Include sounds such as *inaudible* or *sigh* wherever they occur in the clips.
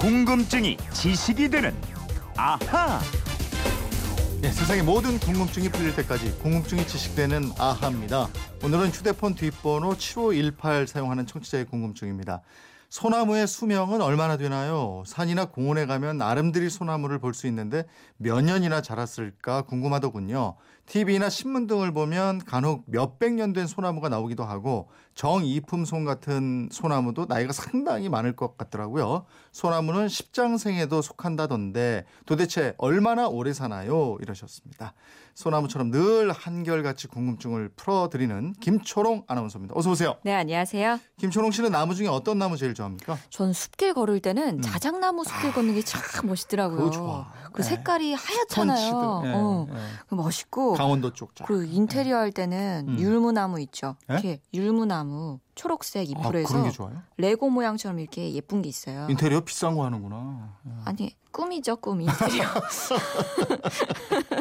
궁금증이 지식이 되는 아하. 네, 세상의 모든 궁금증이 풀릴 때까지 궁금증이 지식되는 아하입니다. 오늘은 휴대폰 뒷번호 7518 사용하는 청취자의 궁금증입니다. 소나무의 수명은 얼마나 되나요? 산이나 공원에 가면 나름들이 소나무를 볼 수 있는데 몇 년이나 자랐을까 궁금하더군요. TV나 신문 등을 보면 간혹 몇백 년 된 소나무가 나오기도 하고 정이품송 같은 소나무도 나이가 상당히 많을 것 같더라고요. 소나무는 십장생에도 속한다던데 도대체 얼마나 오래 사나요? 이러셨습니다. 소나무처럼 늘 한결같이 궁금증을 풀어드리는 김초롱 아나운서입니다. 어서 오세요. 네, 안녕하세요. 김초롱 씨는 나무 중에 어떤 나무 제일 좋아합니까? 전 숲길 걸을 때는 음. 자작나무 숲길 걷는 게 참 멋있더라고요. 그거 좋아. 그 네. 색깔이 하얗잖아요. 예, 어, 예. 그 멋있고. 강원도 쪽 쫙. 그 인테리어 할 때는 음. 율무나무 있죠. 예? 이렇게 율무나무 초록색 아, 잎으로 그런 게 해서 좋아요? 레고 모양처럼 이렇게 예쁜 게 있어요. 인테리어 비싼 거 하는구나. 아니 꿈이죠 꿈 인테리어. *laughs*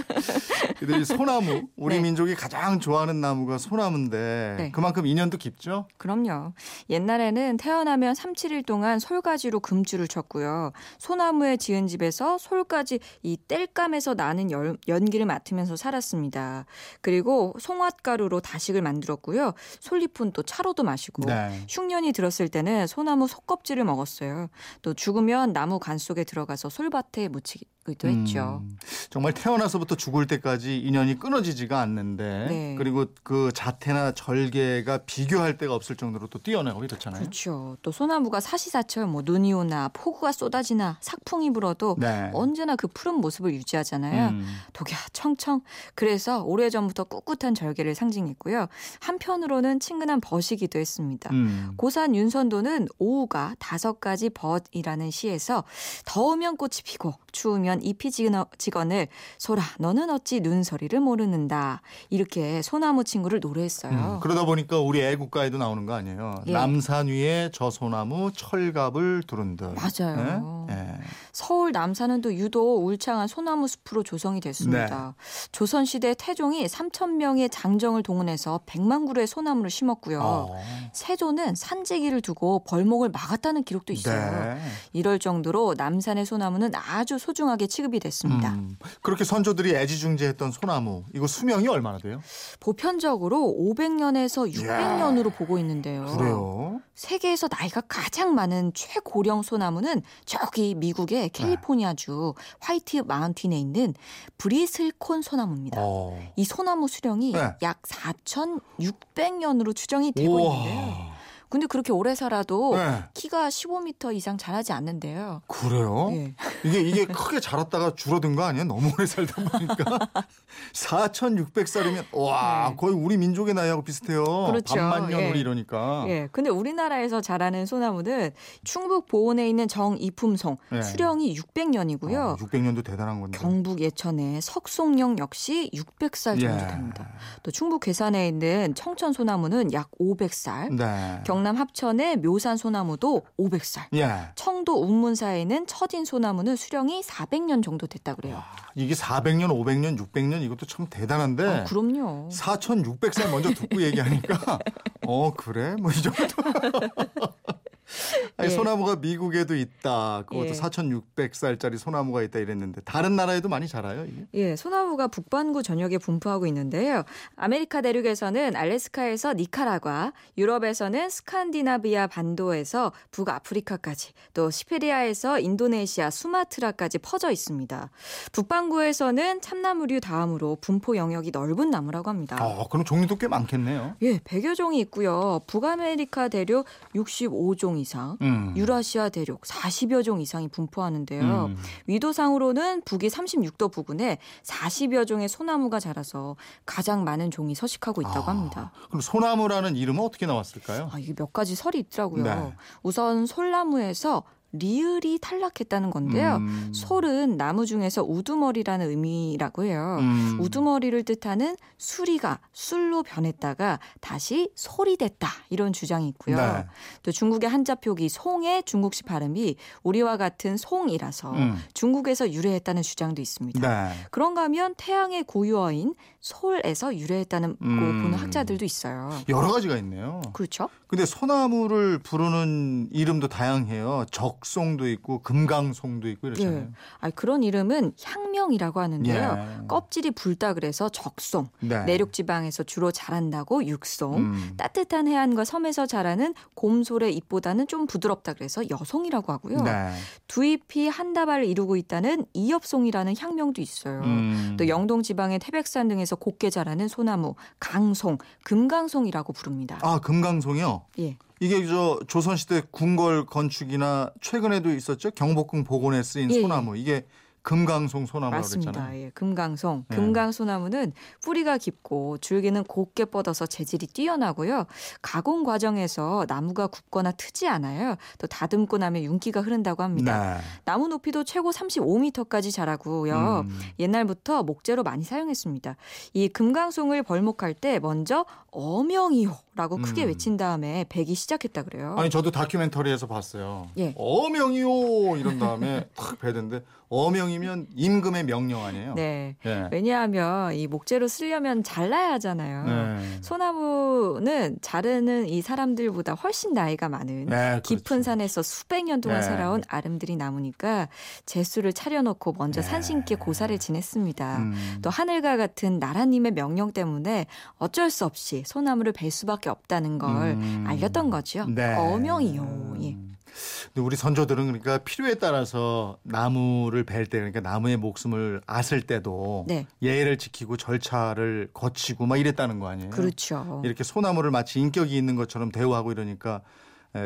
*laughs* 근데 이 소나무 우리 네. 민족이 가장 좋아하는 나무가 소나무인데 네. 그만큼 인연도 깊죠. 그럼요. 옛날에는 태어나면 3, 7일 동안 솔가지로 금줄을 쳤고요. 소나무에 지은 집에서 솔가지 이 땔감에서 나는 열- 연기를 맡으면서 살았습니다. 그리고 송화가루로 다식을 만들었고요. 솔잎은 또 차로도 마시고 네. 흉년이 들었을 때는 소나무 속껍질을 먹었어요. 또 죽으면 나무 간 속에 들어가서 솔밭에 묻히기도 했죠. 음, 정말 태어나서부터 죽을 때까지 인연이 끊어지지가 않는데 네. 그리고 그 자태나 절개가 비교할 데가 없을 정도로 또 뛰어나고 이렇잖아요. 그렇죠. 또 소나무가 사시사철 뭐 눈이 오나 폭우가 쏟아지나 sak풍이 불어도 네. 언제나 그 푸른 모습을 유지하잖아요. 음. 독야 청청. 그래서 오래전부터 꿋꿋한 절개를 상징했고요. 한편으로는 친근한 벗이기도 했습니다. 음. 고산 윤선도는 오후가 다섯 가지 벗이라는 시에서 더우면 꽃이 피고 추우면 잎이 지거- 지거늘 소라 너는 어찌 눈서리를 모르는다 이렇게 소나무 친구를 노래했어요. 음, 그러다 보니까 우리 애국가에도 나오는 거 아니에요. 예. 남산 위에 저 소나무 철갑을 두른 듯. 맞아요. 예? 예. 서울 남산은 또 유독 울창한 소나무 숲으로 조성이 됐습니다. 네. 조선 시대 태종이 3천 명의 장정을 동원해서 100만 그루의 소나무를 심었고요. 어. 세조는 산재기를 두고 벌목을 막았다는 기록도 있어요. 네. 이럴 정도로 남산의 소나무는 아주 소중하게 취급이 됐습니다. 음, 그렇게 선조들이 애지중지했던 소나무 이거 수명이 얼마나 돼요? 보편적으로 500년에서 600년으로 보고 있는데요. 그래요? 세계에서 나이가 가장 많은 최고령 소나무는 저기 미국의 캘리포니아주 화이트 마운틴에 있는 브리슬콘 소나무입니다. 어. 이 소나무 수령이 네. 약 4,600년으로 추정이 되고 있는데요. 우와. 근데 그렇게 오래 살아도 네. 키가 15m 이상 자라지 않는데요. 그래요? 예. 이게 이게 크게 자랐다가 줄어든 거 아니야? 너무 오래 살다 보니까 *laughs* 4,600살이면 와 네. 거의 우리 민족의 나이하고 비슷해요. 그렇죠. 반만 년 예. 우리 이러니까. 예. 근데 우리나라에서 자라는 소나무는 충북 보온에 있는 정이품송 예. 수령이 600년이고요. 600년도 대단한 건데. 경북 예천의 석송령 역시 600살 정도 예. 됩니다. 또 충북 괴산에 있는 청천 소나무는 약 500살, 네. 경남 합천의 묘산 소나무도 500살, 예. 청도 운문사에 있는 처진 소나무는 수령이 400년 정도 됐다 그래요. 이게 400년, 500년, 600년 이것도 참 대단한데. 아, 그럼요. 4,600살 먼저 듣고 얘기하니까 *laughs* 어 그래 뭐 이 정도. *laughs* 아니, 예. 소나무가 미국에도 있다. 그것도 예. 4,600살짜리 소나무가 있다 이랬는데 다른 나라에도 많이 자라요 이게. 예, 소나무가 북반구 전역에 분포하고 있는데요. 아메리카 대륙에서는 알래스카에서 니카라과, 유럽에서는 스칸디나비아 반도에서 북아프리카까지, 또 시베리아에서 인도네시아, 수마트라까지 퍼져 있습니다. 북반구에서는 참나무류 다음으로 분포 영역이 넓은 나무라고 합니다. 어 그럼 종류도 꽤 많겠네요. 예, 100여 종이 있고요. 북아메리카 대륙 65종 이상, 음. 유라시아 대륙 40여 종 이상이 분포하는데요. 음. 위도상으로는 북위 36도 부근에 40여 종의 소나무가 자라서 가장 많은 종이 서식하고 있다고 아, 합니다. 그럼 소나무라는 이름은 어떻게 나왔을까요? 아, 이게 몇 가지 설이 있더라고요. 네. 우선 솔나무에서 리을이 탈락했다는 건데요. 음. 솔은 나무 중에서 우두머리라는 의미라고 해요. 음. 우두머리를 뜻하는 수리가 술로 변했다가 다시 솔이 됐다 이런 주장이 있고요. 네. 또 중국의 한자 표기 송의 중국식 발음이 우리와 같은 송이라서 음. 중국에서 유래했다는 주장도 있습니다. 네. 그런가 하면 태양의 고유어인 솔에서 유래했다는 고 음. 보는 학자들도 있어요. 여러 가지가 있네요. 그렇죠? 근데 소나무를 부르는 이름도 다양해요. 적 적송도 있고 금강송도 있고 이렇잖아요. 예. 아, 그런 이름은 향명이라고 하는데요. 예. 껍질이 붉다 그래서 적송, 네. 내륙 지방에서 주로 자란다고 육송, 음. 따뜻한 해안과 섬에서 자라는 곰솔의 잎보다는 좀 부드럽다 그래서 여송이라고 하고요. 네. 두 잎이 한 다발을 이루고 있다는 이엽송이라는 향명도 있어요. 음. 또 영동 지방의 태백산 등에서 곱게 자라는 소나무 강송, 금강송이라고 부릅니다. 아 금강송이요. 예. 이게 저 조선시대 궁궐 건축이나 최근에도 있었죠 경복궁 복원에 쓰인 예, 예. 소나무 이게 금강송 소나무라고 맞습니다. 그랬잖아요. 예, 금강송. 네. 금강소나무는 뿌리가 깊고 줄기는 곱게 뻗어서 재질이 뛰어나고요. 가공 과정에서 나무가 굽거나 트지 않아요. 또 다듬고 나면 윤기가 흐른다고 합니다. 네. 나무 높이도 최고 35m까지 자라고요. 음. 옛날부터 목재로 많이 사용했습니다. 이 금강송을 벌목할 때 먼저 어명이요 라고 크게 음. 외친 다음에 베기 시작했다 그래요. 아니 저도 다큐멘터리에서 봤어요. 예. 어명이요 이런 다음에 *laughs* 탁 베는데 어명이면 임금의 명령 아니에요. 네. 예. 왜냐하면 이 목재로 쓰려면 잘라야 하잖아요. 네. 소나무는 자르는 이 사람들보다 훨씬 나이가 많은 네, 깊은 그렇죠. 산에서 수백 년 동안 네. 살아온 아름드리 나무니까 재수를 차려놓고 먼저 네. 산신께 고사를 지냈습니다. 음. 또 하늘과 같은 나라님의 명령 때문에 어쩔 수 없이 소나무를 벨 수밖에 없다는 걸 음. 알렸던 거죠. 네. 어명이요. 예. 근데 우리 선조들은 그러니까 필요에 따라서 나무를 벨 때 그러니까 나무의 목숨을 앗을 때도 네. 예를 지키고 절차를 거치고 막 이랬다는 거 아니에요? 그렇죠. 이렇게 소나무를 마치 인격이 있는 것처럼 대우하고 이러니까 에,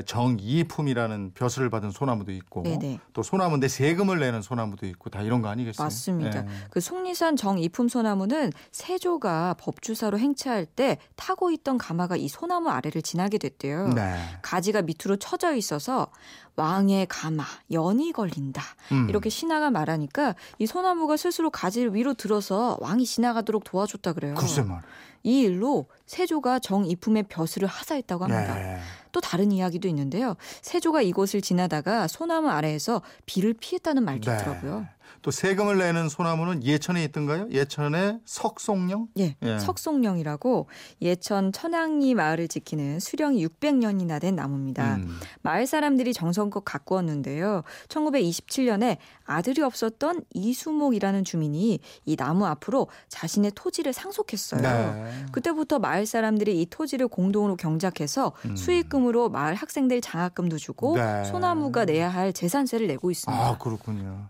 정이품이라는 벼슬을 받은 소나무도 있고 네네. 또 소나무인데 세금을 내는 소나무도 있고 다 이런 거 아니겠어요? 맞습니다. 예. 그 속리산 정이품 소나무는 세조가 법주사로 행차할 때 타고 있던 가마가 이 소나무 아래를 지나게 됐대요. 네. 가지가 밑으로 처져 있어서 왕의 가마 연이 걸린다 음. 이렇게 신하가 말하니까 이 소나무가 스스로 가지를 위로 들어서 왕이 지나가도록 도와줬다 그래요. 글쎄 말. 이 일로 세조가 정이품의 벼슬을 하사했다고 합니다. 네. 또 다른 이야기도 있는데요. 세조가 이곳을 지나다가 소나무 아래에서 비를 피했다는 말도 네. 있더라고요. 또 세금을 내는 소나무는 예천에 있던가요? 예천의 석송령? 예, 예. 석송령이라고 예천 천왕리 마을을 지키는 수령이 600년이나 된 나무입니다. 음. 마을 사람들이 정성껏 가꾸었는데요. 1927년에 아들이 없었던 이수목이라는 주민이 이 나무 앞으로 자신의 토지를 상속했어요. 네. 그때부터 마을 사람들이 이 토지를 공동으로 경작해서 음. 수익금 으로 마을 학생들 장학금도 주고 네. 소나무가 내야 할 재산세를 내고 있습니다. 아 그렇군요.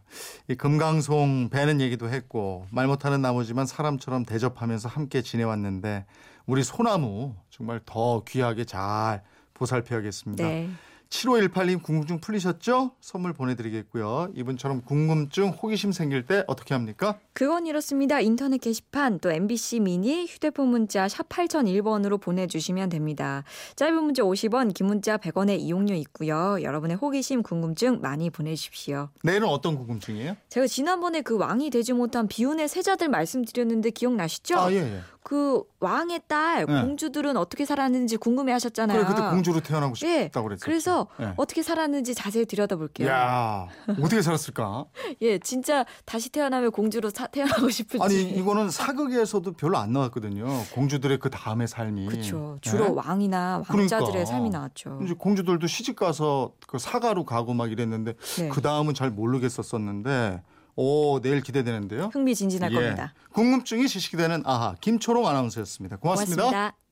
이 금강송 배는 얘기도 했고 말 못하는 나무지만 사람처럼 대접하면서 함께 지내왔는데 우리 소나무 정말 더 귀하게 잘 보살펴야겠습니다. 네. 7518님 궁금증 풀리셨죠? 선물 보내드리겠고요. 이분처럼 궁금증, 호기심 생길 때 어떻게 합니까? 그건 이렇습니다. 인터넷 게시판 또 MBC 미니 휴대폰 문자 샵 8001번으로 보내주시면 됩니다. 짧은 문자 50원, 긴 문자 100원의 이용료 있고요. 여러분의 호기심, 궁금증 많이 보내주십시오. 내일은 어떤 궁금증이에요? 제가 지난번에 그 왕이 되지 못한 비운의 세자들 말씀드렸는데 기억나시죠? 아, 예, 예. 그 왕의 딸 네. 공주들은 어떻게 살았는지 궁금해하셨잖아요. 그래, 그때 공주로 태어나고 예. 싶다고 그랬었죠. 그래서 예. 어떻게 살았는지 자세히 들여다볼게요. 야 어떻게 살았을까? *laughs* 예, 진짜 다시 태어나면 공주로 사- 태어나고 싶을지. 아니 이거는 사극에서도 별로 안 나왔거든요. 공주들의 그 다음의 삶이. 그렇죠. 주로 예? 왕이나 왕자들의 그러니까. 삶이 나왔죠. 이제 공주들도 시집 가서 그 사가로 가고 막 이랬는데 네. 그 다음은 잘 모르겠었었는데 오 내일 기대되는데요. 흥미진진할 예. 겁니다. 궁금증이 지식이 되는 아하 김초롱 아나운서였습니다 고맙습니다. 고맙습니다.